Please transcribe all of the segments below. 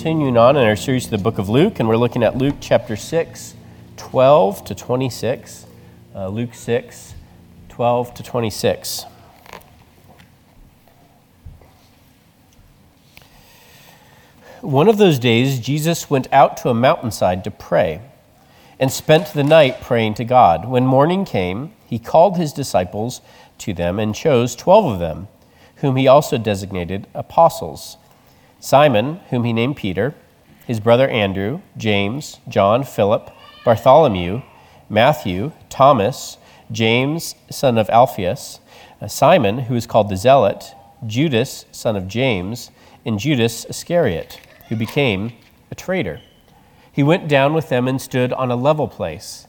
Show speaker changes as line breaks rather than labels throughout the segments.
Continuing on in our series of the book of Luke, and we're looking at Luke chapter 6, 12 to 26. Uh, Luke 6, 12 to 26. One of those days, Jesus went out to a mountainside to pray and spent the night praying to God. When morning came, he called his disciples to them and chose 12 of them, whom he also designated apostles Simon, whom he named Peter, his brother Andrew, James, John, Philip, Bartholomew, Matthew, Thomas, James, son of Alphaeus, uh, Simon, who is called the Zealot, Judas, son of James, and Judas Iscariot, who became a traitor. He went down with them and stood on a level place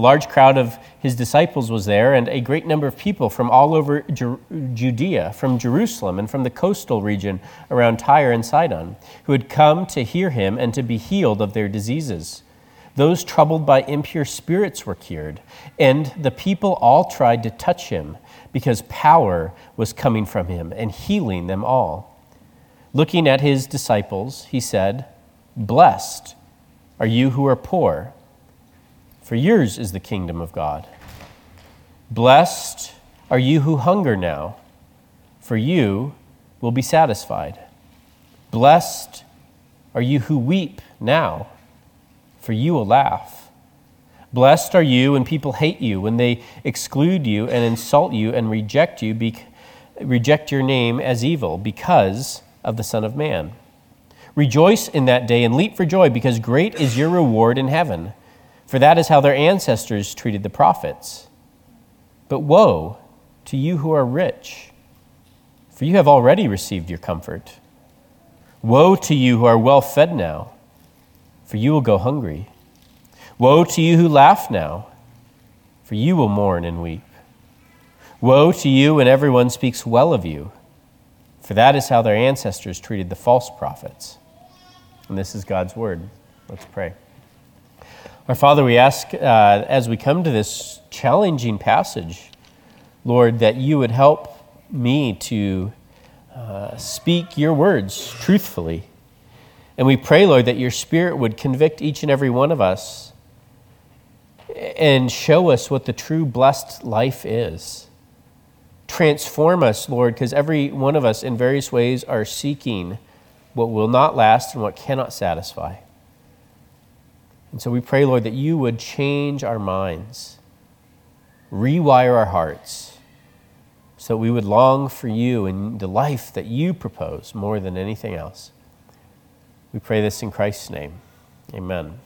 a large crowd of his disciples was there, and a great number of people from all over Judea, from Jerusalem, and from the coastal region around Tyre and Sidon, who had come to hear him and to be healed of their diseases. Those troubled by impure spirits were cured, and the people all tried to touch him, because power was coming from him and healing them all. Looking at his disciples, he said, Blessed are you who are poor for yours is the kingdom of God. Blessed are you who hunger now, for you will be satisfied. Blessed are you who weep now, for you will laugh. Blessed are you when people hate you, when they exclude you and insult you and reject you, be, reject your name as evil because of the Son of Man. Rejoice in that day and leap for joy, because great is your reward in heaven for that is how their ancestors treated the prophets. But woe to you who are rich, for you have already received your comfort. Woe to you who are well fed now, for you will go hungry. Woe to you who laugh now, for you will mourn and weep. Woe to you when everyone speaks well of you, for that is how their ancestors treated the false prophets. And this is God's word. Let's pray. Our Father, we ask uh, as we come to this challenging passage, Lord, that you would help me to uh, speak your words truthfully. And we pray, Lord, that your Spirit would convict each and every one of us and show us what the true blessed life is. Transform us, Lord, because every one of us in various ways are seeking what will not last and what cannot satisfy. And so we pray, Lord, that you would change our minds, rewire our hearts, so that we would long for you and the life that you propose more than anything else. We pray this in Christ's name. Amen.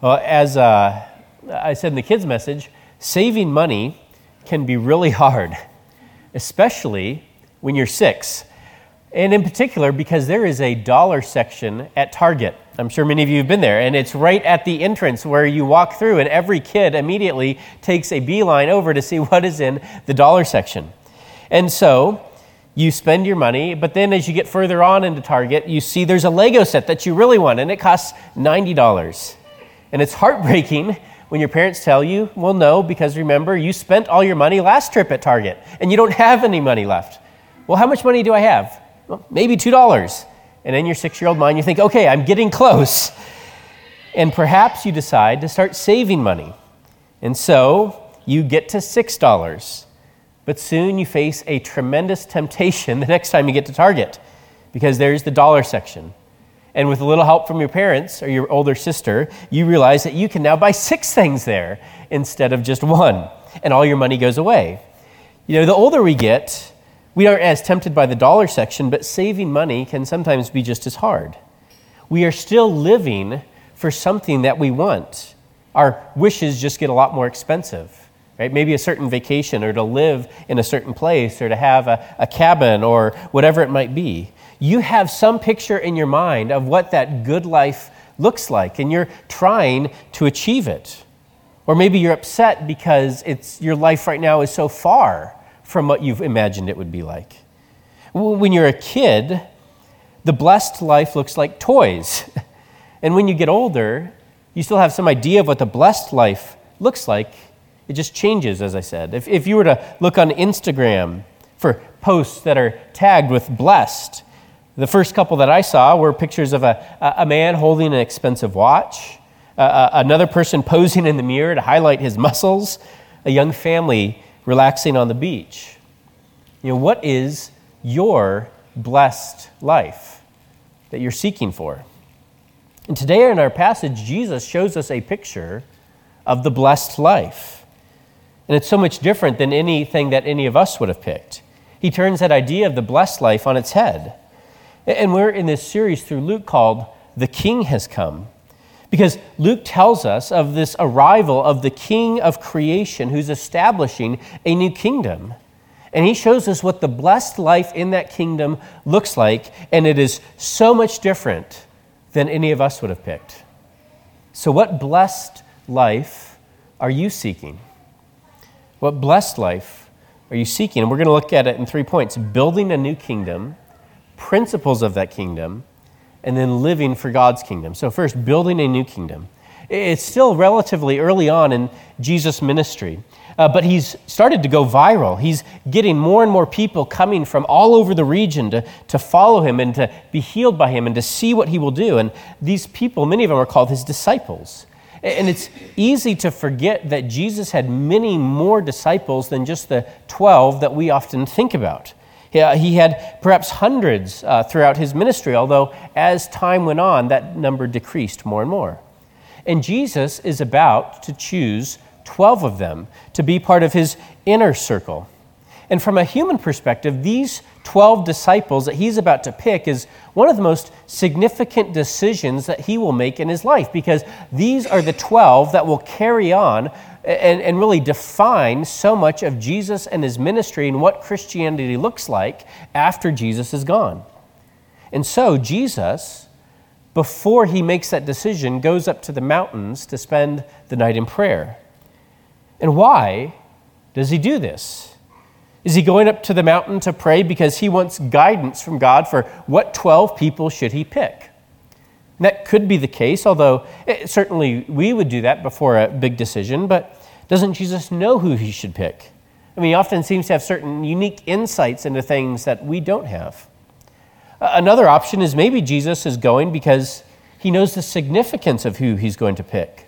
Well, as uh, I said in the kids' message, saving money can be really hard, especially when you're six. And in particular, because there is a dollar section at Target. I'm sure many of you have been there, and it's right at the entrance where you walk through, and every kid immediately takes a beeline over to see what is in the dollar section. And so you spend your money, but then as you get further on into Target, you see there's a Lego set that you really want, and it costs $90. And it's heartbreaking when your parents tell you, well, no, because remember, you spent all your money last trip at Target, and you don't have any money left. Well, how much money do I have? Well, maybe $2. And in your six year old mind, you think, okay, I'm getting close. And perhaps you decide to start saving money. And so you get to $6. But soon you face a tremendous temptation the next time you get to Target because there's the dollar section. And with a little help from your parents or your older sister, you realize that you can now buy six things there instead of just one. And all your money goes away. You know, the older we get, we aren't as tempted by the dollar section, but saving money can sometimes be just as hard. We are still living for something that we want. Our wishes just get a lot more expensive, right? Maybe a certain vacation or to live in a certain place or to have a, a cabin or whatever it might be. You have some picture in your mind of what that good life looks like, and you're trying to achieve it. Or maybe you're upset because it's, your life right now is so far from what you've imagined it would be like. When you're a kid, the blessed life looks like toys. And when you get older, you still have some idea of what the blessed life looks like. It just changes, as I said. If, if you were to look on Instagram for posts that are tagged with blessed, The first couple that I saw were pictures of a, a man holding an expensive watch, uh, another person posing in the mirror to highlight his muscles, a young family relaxing on the beach. You know, what is your blessed life that you're seeking for? And today in our passage, Jesus shows us a picture of the blessed life. And it's so much different than anything that any of us would have picked. He turns that idea of the blessed life on its head. And we're in this series through Luke called The King Has Come. Because Luke tells us of this arrival of the King of creation who's establishing a new kingdom. And he shows us what the blessed life in that kingdom looks like, and it is so much different than any of us would have picked. So, what blessed life are you seeking? What blessed life are you seeking? And we're going to look at it in three points building a new kingdom, principles of that kingdom, and then living for God's kingdom. So, first, building a new kingdom. It's still relatively early on in Jesus' ministry, uh, but he's started to go viral. He's getting more and more people coming from all over the region to, to follow him and to be healed by him and to see what he will do. And these people, many of them are called his disciples. And it's easy to forget that Jesus had many more disciples than just the 12 that we often think about. He had perhaps hundreds uh, throughout his ministry, although as time went on, that number decreased more and more. And Jesus is about to choose 12 of them to be part of his inner circle. And from a human perspective, these 12 disciples that he's about to pick is one of the most significant decisions that he will make in his life because these are the 12 that will carry on and, and really define so much of Jesus and his ministry and what Christianity looks like after Jesus is gone. And so, Jesus, before he makes that decision, goes up to the mountains to spend the night in prayer. And why does he do this? Is he going up to the mountain to pray because he wants guidance from God for what 12 people should he pick? And that could be the case, although it, eh, certainly we would do that before a big decision, but doesn't Jesus know who he should pick? I mean, he often seems to have certain unique insights into things that we don't have. Another option is maybe Jesus is going because he knows the significance of who he's going to pick,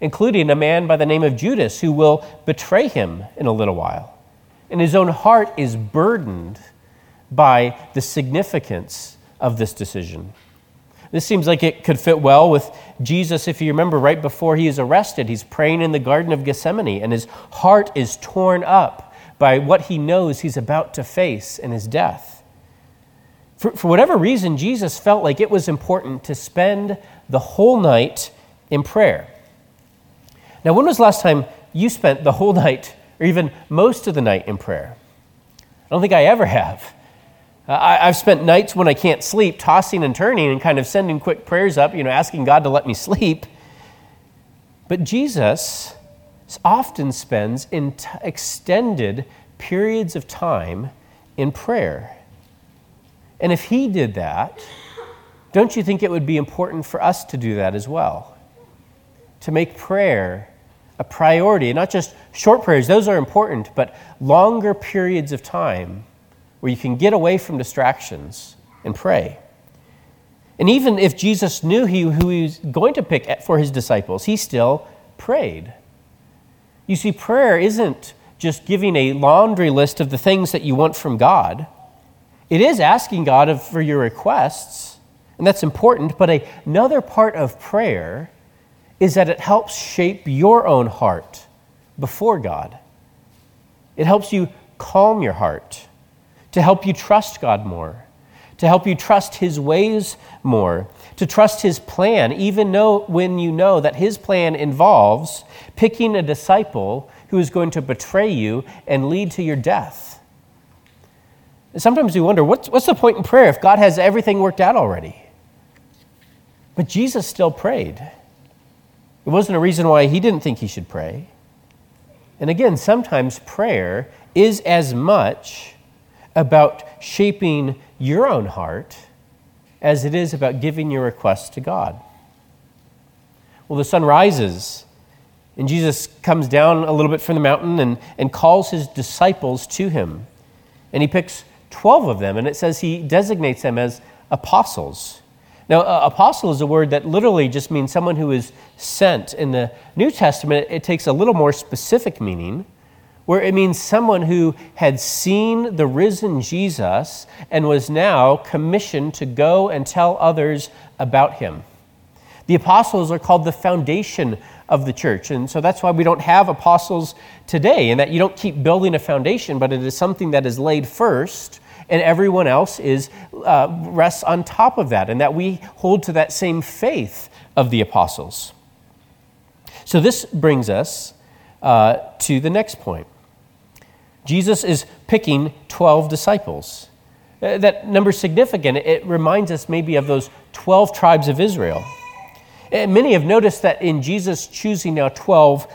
including a man by the name of Judas who will betray him in a little while and his own heart is burdened by the significance of this decision. This seems like it could fit well with Jesus. If you remember, right before he is arrested, he's praying in the Garden of Gethsemane, and his heart is torn up by what he knows he's about to face in his death. For, for whatever reason, Jesus felt like it was important to spend the whole night in prayer. Now, when was the last time you spent the whole night or even most of the night in prayer. I don't think I ever have. Uh, I, have spent nights when I can't sleep tossing and turning and kind of sending quick prayers up, you know, asking God to let me sleep. But Jesus often spends in t- extended periods of time in prayer. And if he did that, don't you think it would be important for us to do that as well? To make prayer a priority, not just short prayers, those are important, but longer periods of time where you can get away from distractions and pray. And even if Jesus knew he, who he was going to pick for his disciples, he still prayed. You see, prayer isn't just giving a laundry list of the things that you want from God. It is asking God for your requests, and that's important, but another part of prayer is that it helps shape your own heart before God. It helps you calm your heart, to help you trust God more, to help you trust His ways more, to trust His plan, even though when you know that His plan involves picking a disciple who is going to betray you and lead to your death. Sometimes we wonder what's, what's the point in prayer if God has everything worked out already? But Jesus still prayed. It wasn't a reason why he didn't think he should pray. And again, sometimes prayer is as much about shaping your own heart as it is about giving your requests to God. Well, the sun rises, and Jesus comes down a little bit from the mountain and, and calls his disciples to him. And he picks 12 of them, and it says he designates them as apostles. Now, uh, apostle is a word that literally just means someone who is sent. In the New Testament, it takes a little more specific meaning, where it means someone who had seen the risen Jesus and was now commissioned to go and tell others about him. The apostles are called the foundation of the church. And so that's why we don't have apostles today, and that you don't keep building a foundation, but it is something that is laid first and everyone else is uh, rests on top of that, and that we hold to that same faith of the apostles. So this brings us uh, to the next point. Jesus is picking 12 disciples. Uh, that number is significant. It reminds us maybe of those 12 tribes of Israel. And many have noticed that in Jesus choosing now 12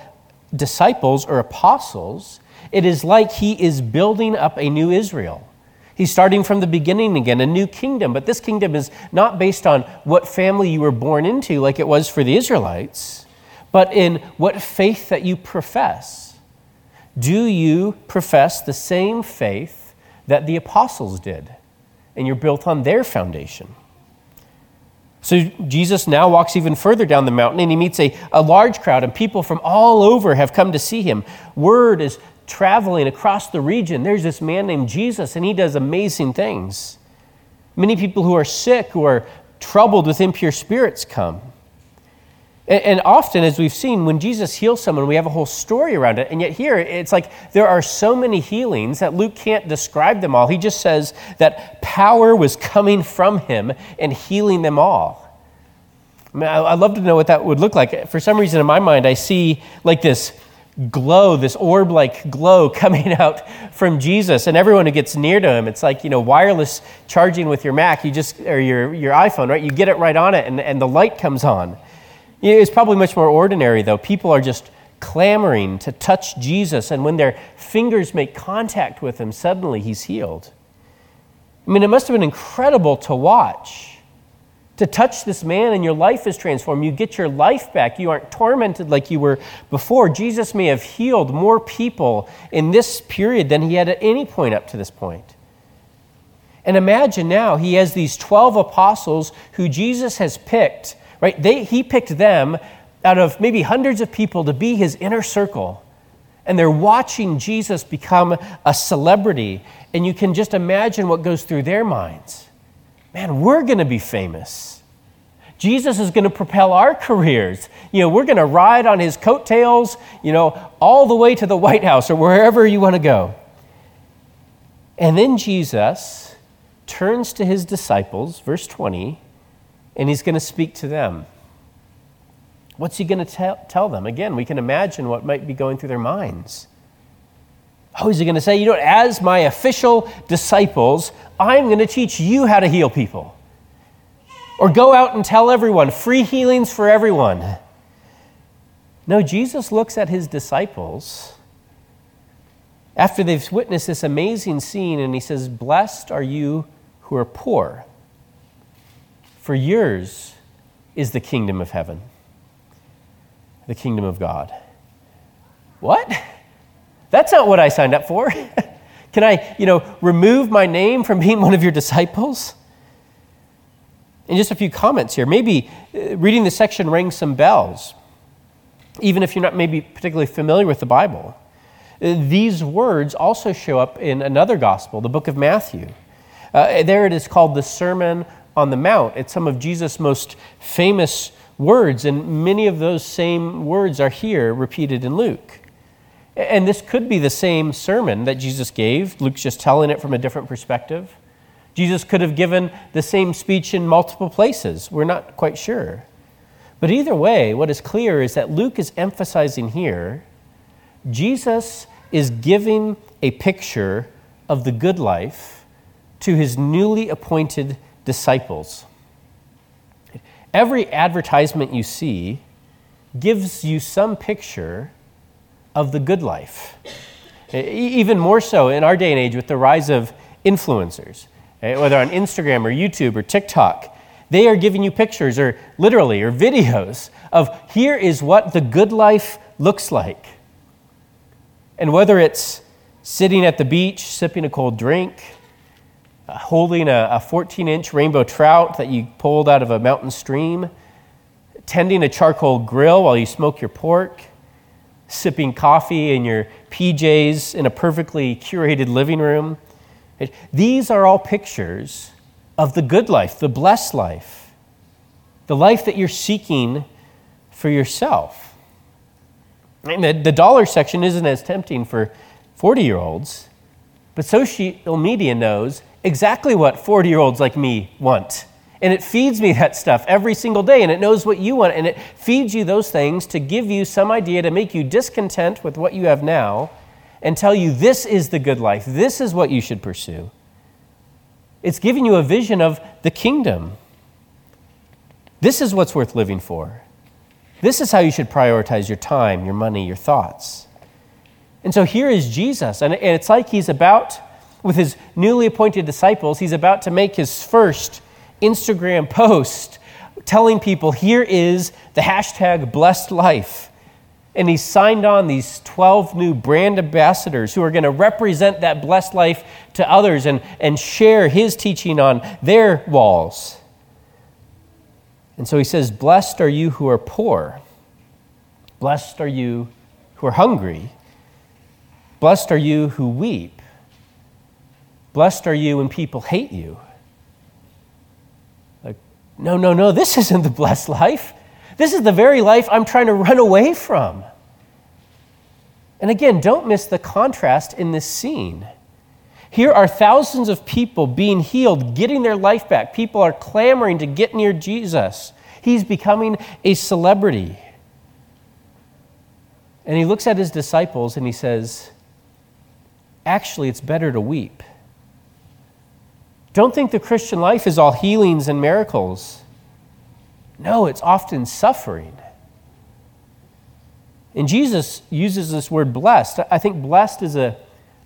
disciples or apostles, it is like he is building up a new Israel. He's starting from the beginning again, a new kingdom. But this kingdom is not based on what family you were born into, like it was for the Israelites, but in what faith that you profess. Do you profess the same faith that the apostles did? And you're built on their foundation. So Jesus now walks even further down the mountain and he meets a, a large crowd, and people from all over have come to see him. Word is traveling across the region, there's this man named Jesus, and he does amazing things. Many people who are sick, who are troubled with impure spirits, come. And, often, as we've seen, when Jesus heals someone, we have a whole story around it. And yet, here, it's like there are so many healings that Luke can't describe them all. He just says that power was coming from him and healing them all. I mean, I'd love to know what that would look like. For some reason, in my mind, I see like this glow, this orb like glow coming out from Jesus. And everyone who gets near to him, it's like, you know, wireless charging with your Mac, you just, or your, your iPhone, right? You get it right on it and, and the light comes on. It's probably much more ordinary, though. People are just clamoring to touch Jesus. And when their fingers make contact with him, suddenly he's healed. I mean, it must have been incredible to watch to touch this man and your life is transformed. You get your life back. You aren't tormented like you were before. Jesus may have healed more people in this period than he had at any point up to this point. And imagine now he has these 12 apostles who Jesus has picked, right? They, he picked them out of maybe hundreds of people to be his inner circle. And they're watching Jesus become a celebrity. And you can just imagine what goes through their minds man, we're going to be famous. Jesus is going to propel our careers. You know, we're going to ride on his coattails, you know, all the way to the White House or wherever you want to go. And then Jesus turns to his disciples, verse 20, and he's going to speak to them. What's he going to tell, them? Again, we can imagine what might be going through their minds. Oh, is he going to say, you know, as my official disciples, I'm going to teach you how to heal people? Or go out and tell everyone, free healings for everyone. No, Jesus looks at his disciples after they've witnessed this amazing scene and he says, Blessed are you who are poor, for yours is the kingdom of heaven, the kingdom of God. What? That's not what I signed up for. Can I, you know, remove my name from being one of your disciples? And just a few comments here. Maybe uh, reading the section rings some bells, even if you're not maybe particularly familiar with the Bible. Uh, these words also show up in another gospel, the book of Matthew. Uh, there it is called the Sermon on the Mount. It's some of Jesus' most famous words, and many of those same words are here repeated in Luke. And this could be the same sermon that Jesus gave. Luke's just telling it from a different perspective. Jesus could have given the same speech in multiple places. We're not quite sure. But either way, what is clear is that Luke is emphasizing here Jesus is giving a picture of the good life to his newly appointed disciples. Every advertisement you see gives you some picture of the good life. Even more so in our day and age with the rise of influencers, eh, whether on Instagram or YouTube or TikTok. They are giving you pictures or literally or videos of here is what the good life looks like. And whether it's sitting at the beach sipping a cold drink, Uh, holding a 14 inch rainbow trout that you pulled out of a mountain stream, tending a charcoal grill while you smoke your pork, sipping coffee in your PJs in a perfectly curated living room. These are all pictures of the good life, the blessed life, the life that you're seeking for yourself. And the, the dollar section isn't as tempting for 40 year olds, but social media knows exactly what 40 year olds like me want. And it feeds me that stuff every single day, and it knows what you want, and it feeds you those things to give you some idea to make you discontent with what you have now and tell you this is the good life, this is what you should pursue. It's giving you a vision of the kingdom. This is what's worth living for. This is how you should prioritize your time, your money, your thoughts. And so here is Jesus, and it's like he's about, with his newly appointed disciples, he's about to make his first Instagram post telling people, here is the hashtag blessed life. And he signed on these 12 new brand ambassadors who are going to represent that blessed life to others and, and share his teaching on their walls. And so he says, Blessed are you who are poor. Blessed are you who are hungry. Blessed are you who weep. Blessed are you when people hate you. Like, no, no, no, this isn't the blessed life. This is the very life I'm trying to run away from. And again, don't miss the contrast in this scene. Here are thousands of people being healed, getting their life back. People are clamoring to get near Jesus. He's becoming a celebrity. And he looks at his disciples and he says, Actually, it's better to weep. Don't think the Christian life is all healings and miracles. No, it's often suffering. And Jesus uses this word blessed. I think blessed is a,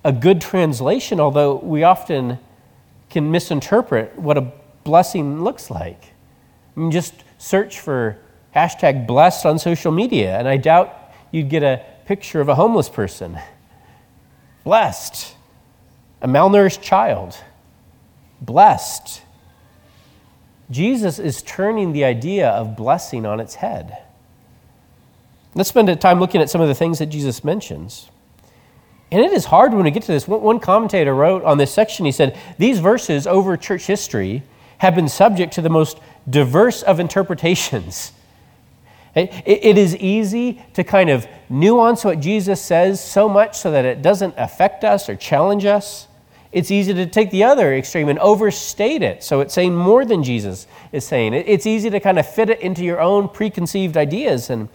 a good translation, although we often can misinterpret what a blessing looks like. I mean, just search for hashtag blessed on social media, and I doubt you'd get a picture of a homeless person. Blessed. A malnourished child. Blessed. Jesus is turning the idea of blessing on its head. Let's spend a time looking at some of the things that Jesus mentions. And it is hard when we get to this. One commentator wrote on this section, he said, These verses over church history have been subject to the most diverse of interpretations. It is easy to kind of nuance what Jesus says so much so that it doesn't affect us or challenge us. It's easy to take the other extreme and overstate it so it's saying more than Jesus is saying. It's easy to kind of fit it into your own preconceived ideas. And,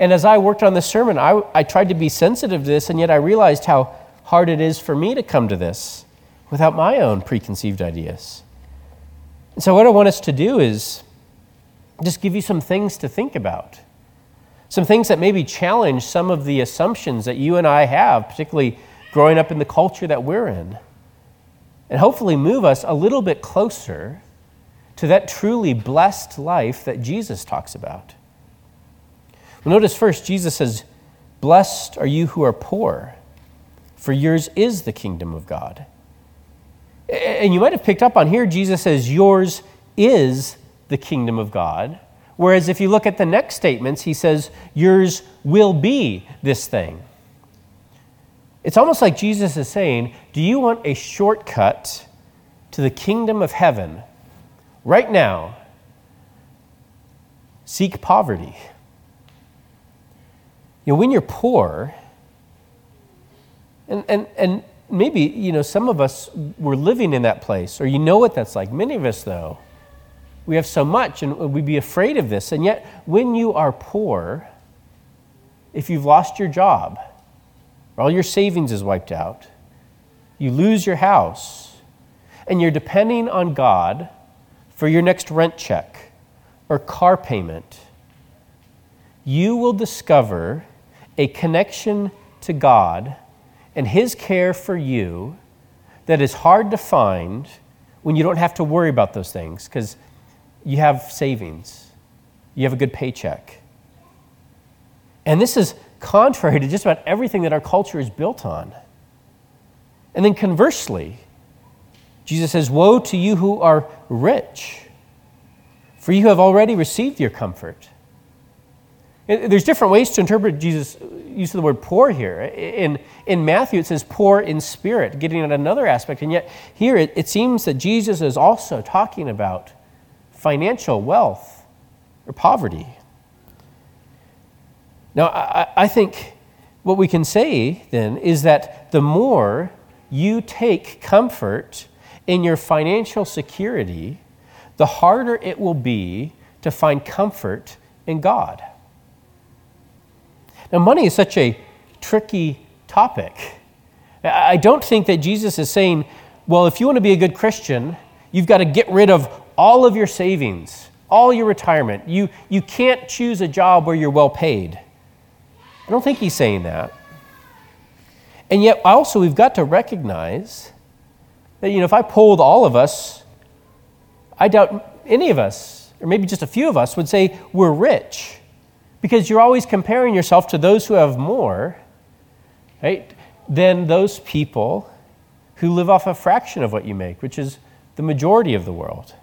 and as I worked on this sermon, I, I tried to be sensitive to this, and yet I realized how hard it is for me to come to this without my own preconceived ideas. And so, what I want us to do is just give you some things to think about. Some things that maybe challenge some of the assumptions that you and I have, particularly growing up in the culture that we're in. And hopefully move us a little bit closer to that truly blessed life that Jesus talks about. Notice first, Jesus says, Blessed are you who are poor, for yours is the kingdom of God. And you might have picked up on here, Jesus says, Yours is the kingdom of God. Whereas if you look at the next statements, he says, Yours will be this thing. It's almost like Jesus is saying, Do you want a shortcut to the kingdom of heaven right now? Seek poverty. You know, when you're poor, and, and, and maybe, you know, some of us were living in that place, or you know what that's like. Many of us, though, we have so much and we'd be afraid of this. And yet, when you are poor, if you've lost your job, all your savings is wiped out, you lose your house, and you're depending on God for your next rent check or car payment, you will discover a connection to God and His care for you that is hard to find when you don't have to worry about those things because you have savings, you have a good paycheck. And this is contrary to just about everything that our culture is built on. And then conversely, Jesus says, Woe to you who are rich, for you have already received your comfort. There's different ways to interpret Jesus' use of the word poor here. In, in Matthew, it says poor in spirit, getting at another aspect. And yet, here it, it seems that Jesus is also talking about financial wealth or poverty. Now, I, I think what we can say then is that the more you take comfort in your financial security, the harder it will be to find comfort in God. Now, money is such a tricky topic. I don't think that Jesus is saying, well, if you want to be a good Christian, you've got to get rid of all of your savings, all your retirement. You, you can't choose a job where you're well paid. I don't think he's saying that. And yet, also, we've got to recognize that, you know, if I polled all of us, I doubt any of us, or maybe just a few of us, would say we're rich because you're always comparing yourself to those who have more, right, than those people who live off a fraction of what you make, which is the majority of the world.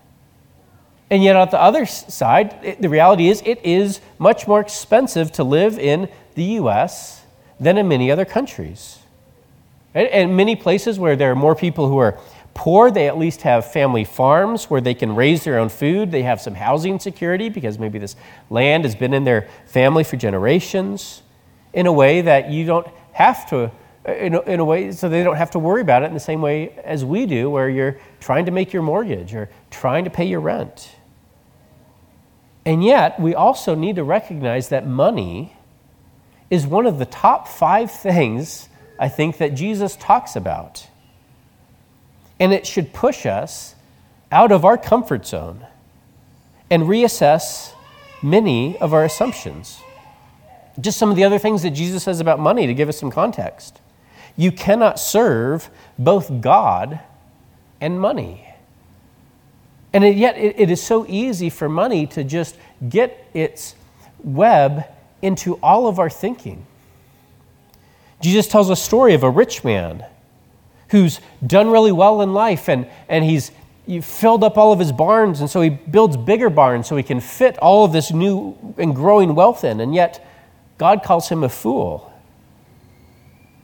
And yet, on the other side, it, the reality is it is much more expensive to live in the U.S. than in many other countries. And, many places where there are more people who are poor, they at least have family farms where they can raise their own food. They have some housing security because maybe this land has been in their family for generations in a way that you don't have to, uh, in a, in a way, so they don't have to worry about it in the same way as we do, where you're trying to make your mortgage or trying to pay your rent. And yet, we also need to recognize that money is one of the top five things I think that Jesus talks about and it should push us out of our comfort zone and reassess many of our assumptions. Just some of the other things that Jesus says about money to give us some context. You cannot serve both God and money. And yet, it is so easy for money to just get its web into all of our thinking. Jesus tells a story of a rich man who's done really well in life and, and he's filled up all of his barns, and so he builds bigger barns so he can fit all of this new and growing wealth in. And yet, God calls him a fool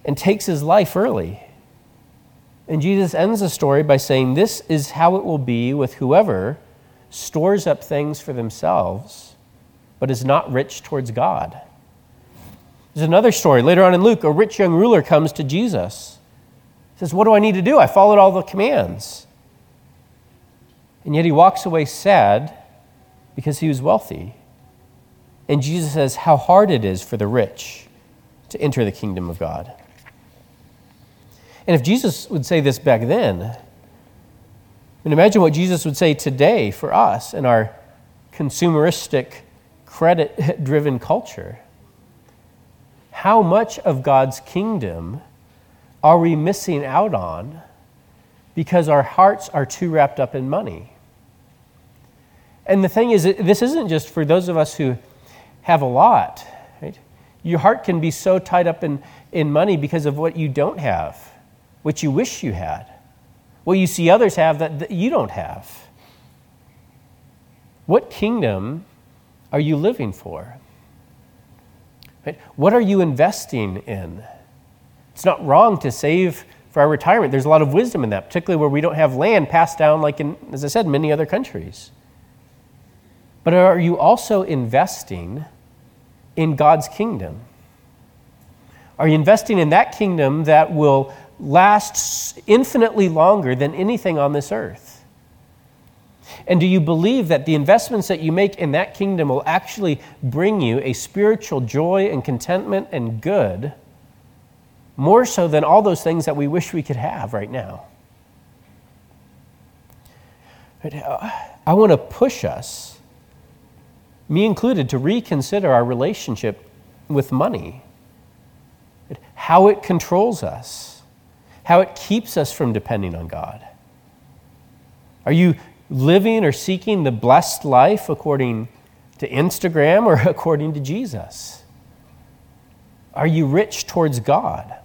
and takes his life early. And Jesus ends the story by saying, This is how it will be with whoever stores up things for themselves, but is not rich towards God. There's another story later on in Luke. A rich young ruler comes to Jesus He says, What do I need to do? I followed all the commands. And yet he walks away sad because he was wealthy. And Jesus says, How hard it is for the rich to enter the kingdom of God. And if Jesus would say this back then, and imagine what Jesus would say today for us in our consumeristic, credit driven culture. How much of God's kingdom are we missing out on because our hearts are too wrapped up in money? And the thing is, this isn't just for those of us who have a lot. Right? Your heart can be so tied up in, in money because of what you don't have, what you wish you had, what you see others have that, that you don't have. What kingdom are you living for? Right? What are you investing in? It's not wrong to save for our retirement. There's a lot of wisdom in that, particularly where we don't have land passed down, like in, as I said, many other countries. But are you also investing in God's kingdom? Are you investing in that kingdom that will last infinitely longer than anything on this earth? And do you believe that the investments that you make in that kingdom will actually bring you a spiritual joy and contentment and good? more so than all those things that we wish we could have right now. Uh, I want to push us, me included, to reconsider our relationship with money, how it controls us, how it keeps us from depending on God. Are you living or seeking the blessed life according to Instagram or according to Jesus? Are you rich towards God?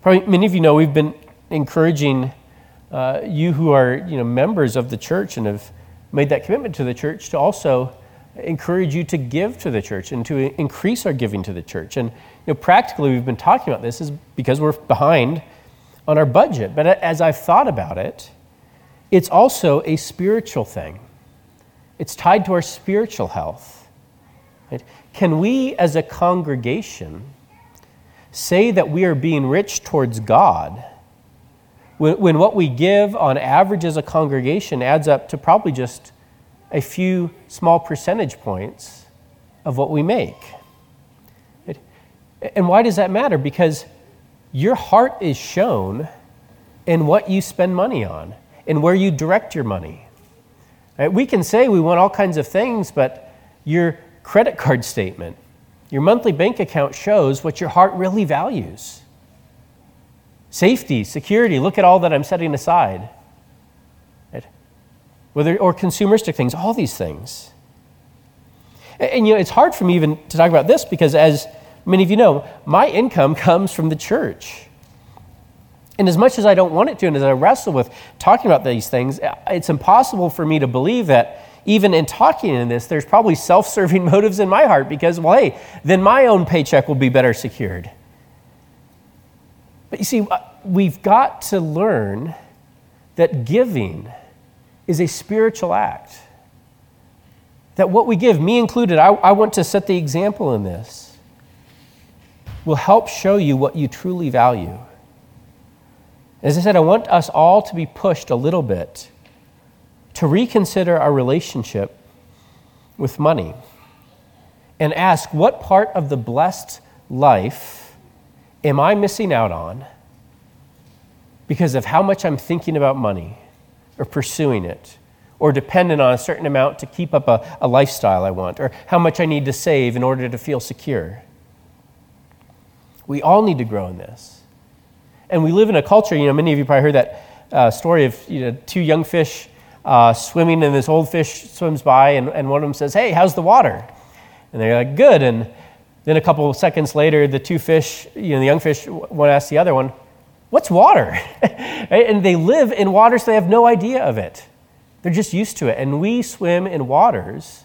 Probably many of you know we've been encouraging uh, you who are you know, members of the church and have made that commitment to the church to also encourage you to give to the church and to increase our giving to the church. And you know, practically, we've been talking about this is because we're behind on our budget. But as I've thought about it, it's also a spiritual thing. It's tied to our spiritual health. Right? Can we, as a congregation, say that we are being rich towards God when, when what we give on average as a congregation adds up to probably just a few small percentage points of what we make? And why does that matter? Because your heart is shown in what you spend money on and where you direct your money. Right? We can say we want all kinds of things, but your credit card statement, your monthly bank account shows what your heart really values safety, security, look at all that I'm setting aside. Right? Whether, or consumeristic things, all these things. And, and, you know, it's hard for me even to talk about this because, as many of you know, my income comes from the church. And as much as I don't want it to, and as I wrestle with talking about these things, it's impossible for me to believe that even in talking in this, there's probably self serving motives in my heart because, well, hey, then my own paycheck will be better secured. But you see, uh, we've got to learn that giving is a spiritual act. That what we give, me included, I, I want to set the example in this, will help show you what you truly value. As I said, I want us all to be pushed a little bit to reconsider our relationship with money and ask what part of the blessed life am I missing out on because of how much I'm thinking about money or pursuing it or dependent on a certain amount to keep up a, a lifestyle I want or how much I need to save in order to feel secure. We all need to grow in this. And we live in a culture, you know, many of you probably heard that uh, story of you know, two young fish uh, swimming, and this old fish swims by, and, and one of them says, Hey, how's the water? And they're like, Good. And then a couple of seconds later, the two fish, you know, the young fish, one asks the other one, What's water? and they live in water, so they have no idea of it. They're just used to it. And we swim in waters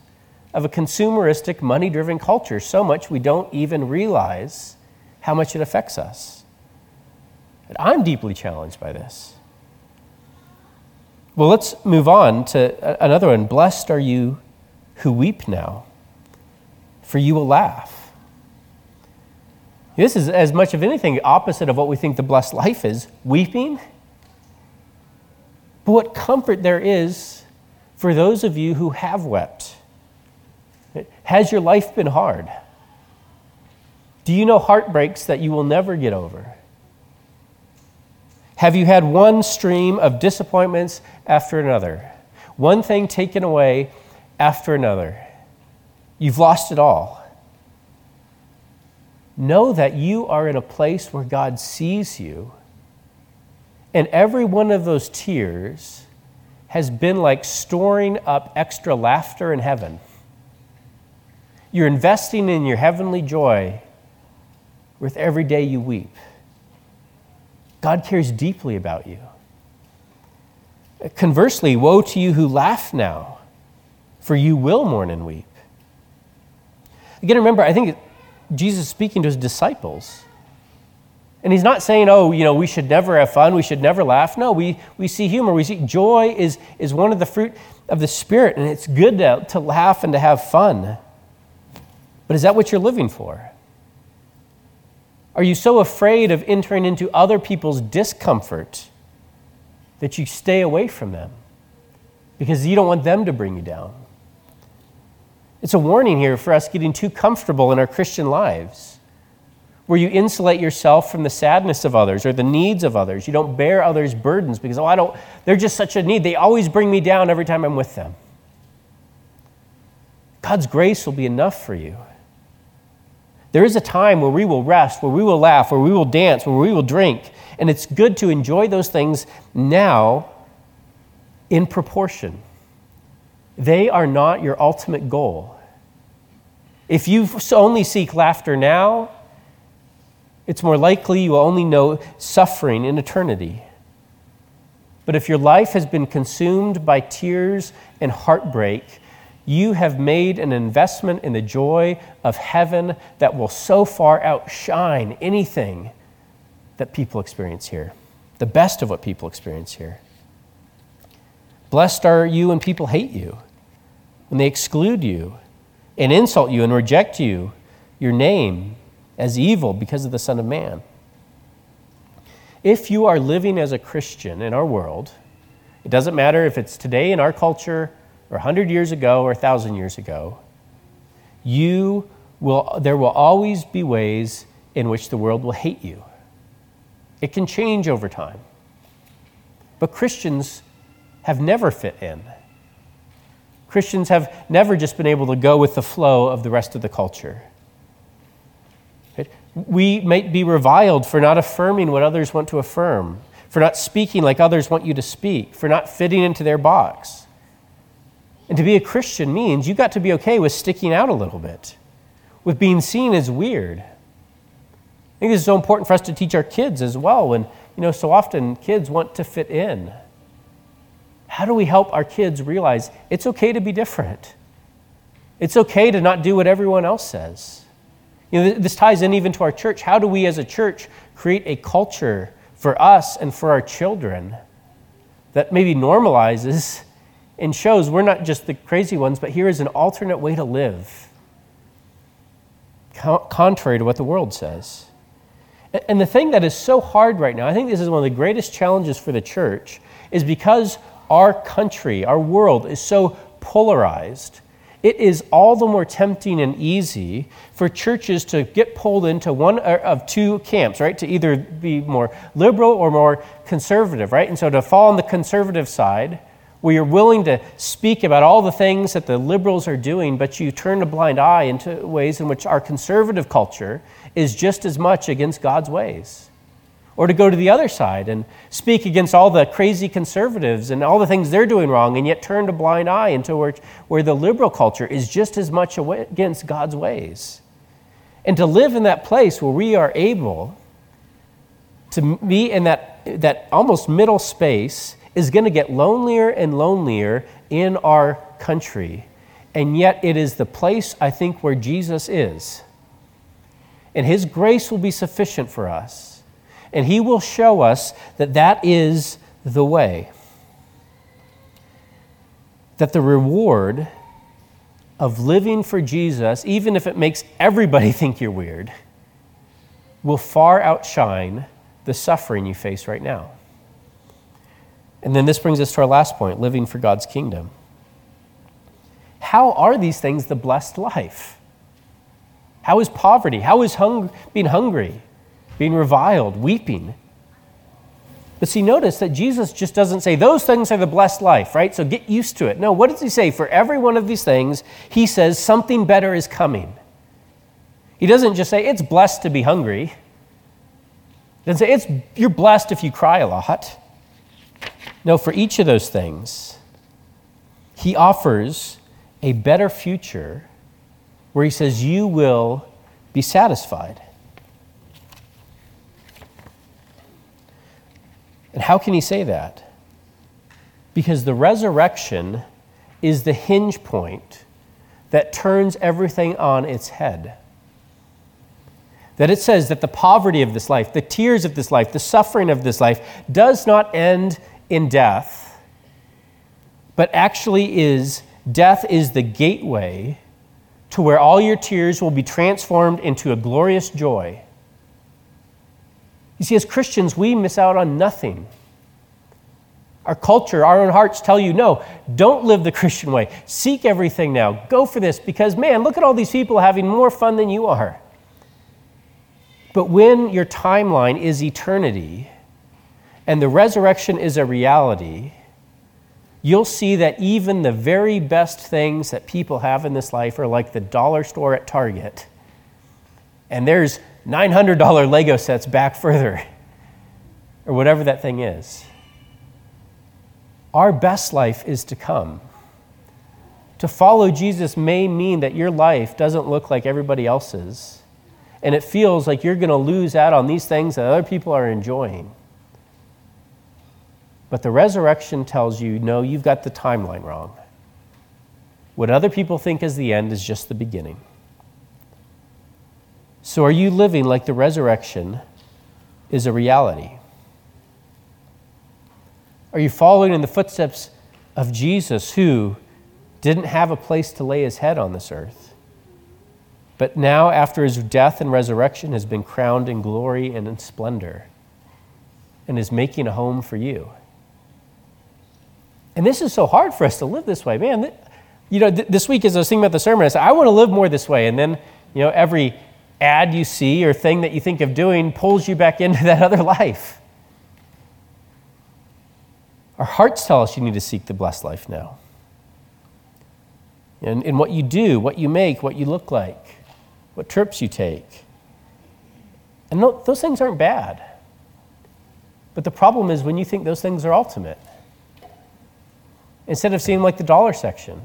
of a consumeristic, money driven culture so much we don't even realize how much it affects us. I'm deeply challenged by this. Well, let's move on to another one. Blessed are you who weep now, for you will laugh. This is as much of anything opposite of what we think the blessed life is weeping. But what comfort there is for those of you who have wept. Has your life been hard? Do you know heartbreaks that you will never get over? Have you had one stream of disappointments after another? One thing taken away after another? You've lost it all. Know that you are in a place where God sees you, and every one of those tears has been like storing up extra laughter in heaven. You're investing in your heavenly joy with every day you weep. God cares deeply about you. Conversely, woe to you who laugh now, for you will mourn and weep. Again, remember, I think Jesus is speaking to his disciples. And he's not saying, oh, you know, we should never have fun, we should never laugh. No, we, we see humor. We see joy is, is one of the fruit of the Spirit, and it's good to, to laugh and to have fun. But is that what you're living for? Are you so afraid of entering into other people's discomfort that you stay away from them because you don't want them to bring you down? It's a warning here for us getting too comfortable in our Christian lives, where you insulate yourself from the sadness of others or the needs of others. You don't bear others' burdens because, oh, I don't, they're just such a need. They always bring me down every time I'm with them. God's grace will be enough for you. There is a time where we will rest, where we will laugh, where we will dance, where we will drink. And it's good to enjoy those things now in proportion. They are not your ultimate goal. If you only seek laughter now, it's more likely you will only know suffering in eternity. But if your life has been consumed by tears and heartbreak, you have made an investment in the joy of heaven that will so far outshine anything that people experience here, the best of what people experience here. Blessed are you when people hate you, when they exclude you and insult you and reject you, your name as evil because of the Son of Man. If you are living as a Christian in our world, it doesn't matter if it's today in our culture or 100 years ago or 1,000 years ago, you will, there will always be ways in which the world will hate you. It can change over time. But Christians have never fit in. Christians have never just been able to go with the flow of the rest of the culture. We might be reviled for not affirming what others want to affirm, for not speaking like others want you to speak, for not fitting into their box. And to be a Christian means you got to be okay with sticking out a little bit, with being seen as weird. I think this is so important for us to teach our kids as well when, you know, so often kids want to fit in. How do we help our kids realize it's okay to be different? It's okay to not do what everyone else says. You know, this ties in even to our church. How do we as a church create a culture for us and for our children that maybe normalizes and shows we're not just the crazy ones, but here is an alternate way to live, contrary to what the world says? And the thing that is so hard right now, I think this is one of the greatest challenges for the church, is because our country, our world is so polarized, it is all the more tempting and easy for churches to get pulled into one er, of two camps, right? To either be more liberal or more conservative, right? And so to fall on the conservative side, where you're willing to speak about all the things that the liberals are doing, but you turn a blind eye into ways in which our conservative culture is just as much against God's ways or to go to the other side and speak against all the crazy conservatives and all the things they're doing wrong, and yet turn a blind eye into where, where the liberal culture is just as much against God's ways. And to live in that place where we are able to be in that, that almost middle space is going to get lonelier and lonelier in our country. And yet, it is the place, I think, where Jesus is. And His grace will be sufficient for us and he will show us that that is the way. That the reward of living for Jesus, even if it makes everybody think you're weird, will far outshine the suffering you face right now. And then this brings us to our last point living for God's kingdom. How are these things the blessed life? How is poverty? How is hung- being hungry? being reviled, weeping. But see, notice that Jesus just doesn't say, those things are the blessed life, right? So get used to it. No, what does he say? For every one of these things, he says something better is coming. He doesn't just say, it's blessed to be hungry. He doesn't say, it's, you're blessed if you cry a lot. No, for each of those things, he offers a better future where he says, you will be satisfied. And how can he say that? Because the resurrection is the hinge point that turns everything on its head. That it says that the poverty of this life, the tears of this life, the suffering of this life does not end in death, but actually is death is the gateway to where all your tears will be transformed into a glorious joy. You see, as Christians, we miss out on nothing. Our culture, our own hearts tell you, no, don't live the Christian way. Seek everything now. Go for this because, man, look at all these people having more fun than you are. But when your timeline is eternity and the resurrection is a reality, you'll see that even the very best things that people have in this life are like the dollar store at Target. And there's $900 Lego sets back further, or whatever that thing is. Our best life is to come. To follow Jesus may mean that your life doesn't look like everybody else's, and it feels like you're going to lose out on these things that other people are enjoying. But the resurrection tells you no, you've got the timeline wrong. What other people think is the end is just the beginning. So, are you living like the resurrection is a reality? Are you following in the footsteps of Jesus, who didn't have a place to lay his head on this earth, but now, after his death and resurrection, has been crowned in glory and in splendor and is making a home for you? And this is so hard for us to live this way. Man, you know, th- this week as I was thinking about the sermon, I said, I want to live more this way. And then, you know, every ad you see or thing that you think of doing pulls you back into that other life. Our hearts tell us you need to seek the blessed life now. And in what you do, what you make, what you look like, what trips you take. And those things aren't bad. But the problem is when you think those things are ultimate, instead of seeing like the dollar section.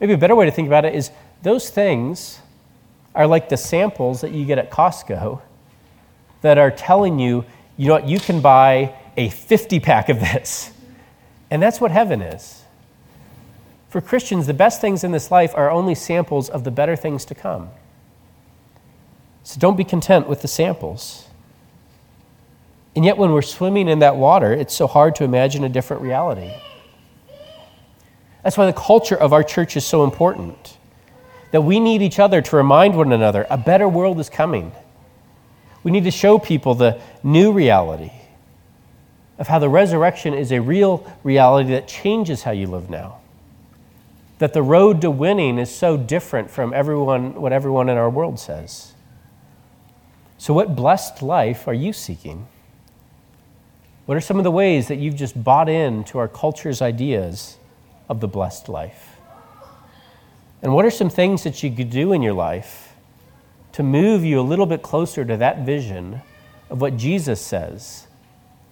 Maybe a better way to think about it is those things are like the samples that you get at Costco that are telling you, you know what, you can buy a 50 pack of this. And that's what heaven is. For Christians, the best things in this life are only samples of the better things to come. So don't be content with the samples. And yet, when we're swimming in that water, it's so hard to imagine a different reality. That's why the culture of our church is so important that we need each other to remind one another a better world is coming. We need to show people the new reality of how the resurrection is a real reality that changes how you live now. That the road to winning is so different from everyone, what everyone in our world says. So, what blessed life are you seeking? What are some of the ways that you've just bought into our culture's ideas of the blessed life? And what are some things that you could do in your life to move you a little bit closer to that vision of what Jesus says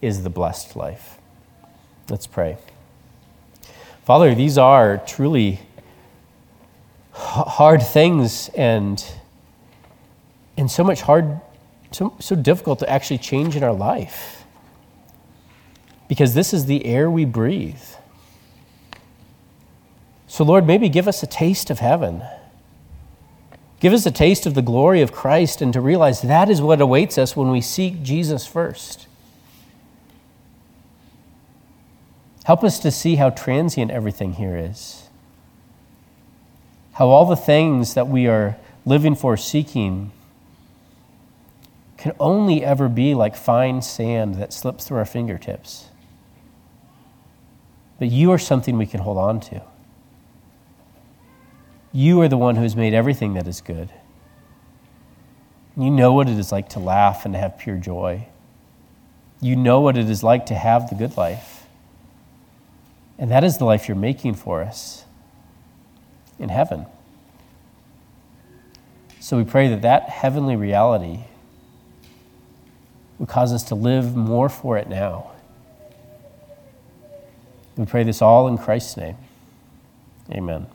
is the blessed life? Let's pray. Father, these are truly hard things and, and so much hard, so, so difficult to actually change in our life. Because this is the air we breathe. So, Lord, maybe give us a taste of heaven. Give us a taste of the glory of Christ and to realize that is what awaits us when we seek Jesus first. Help us to see how transient everything here is. How all the things that we are living for, seeking, can only ever be like fine sand that slips through our fingertips. But you are something we can hold on to. You are the one who has made everything that is good. You know what it is like to laugh and to have pure joy. You know what it is like to have the good life. And that is the life you're making for us in heaven. So we pray that that heavenly reality would cause us to live more for it now. We pray this all in Christ's name. Amen.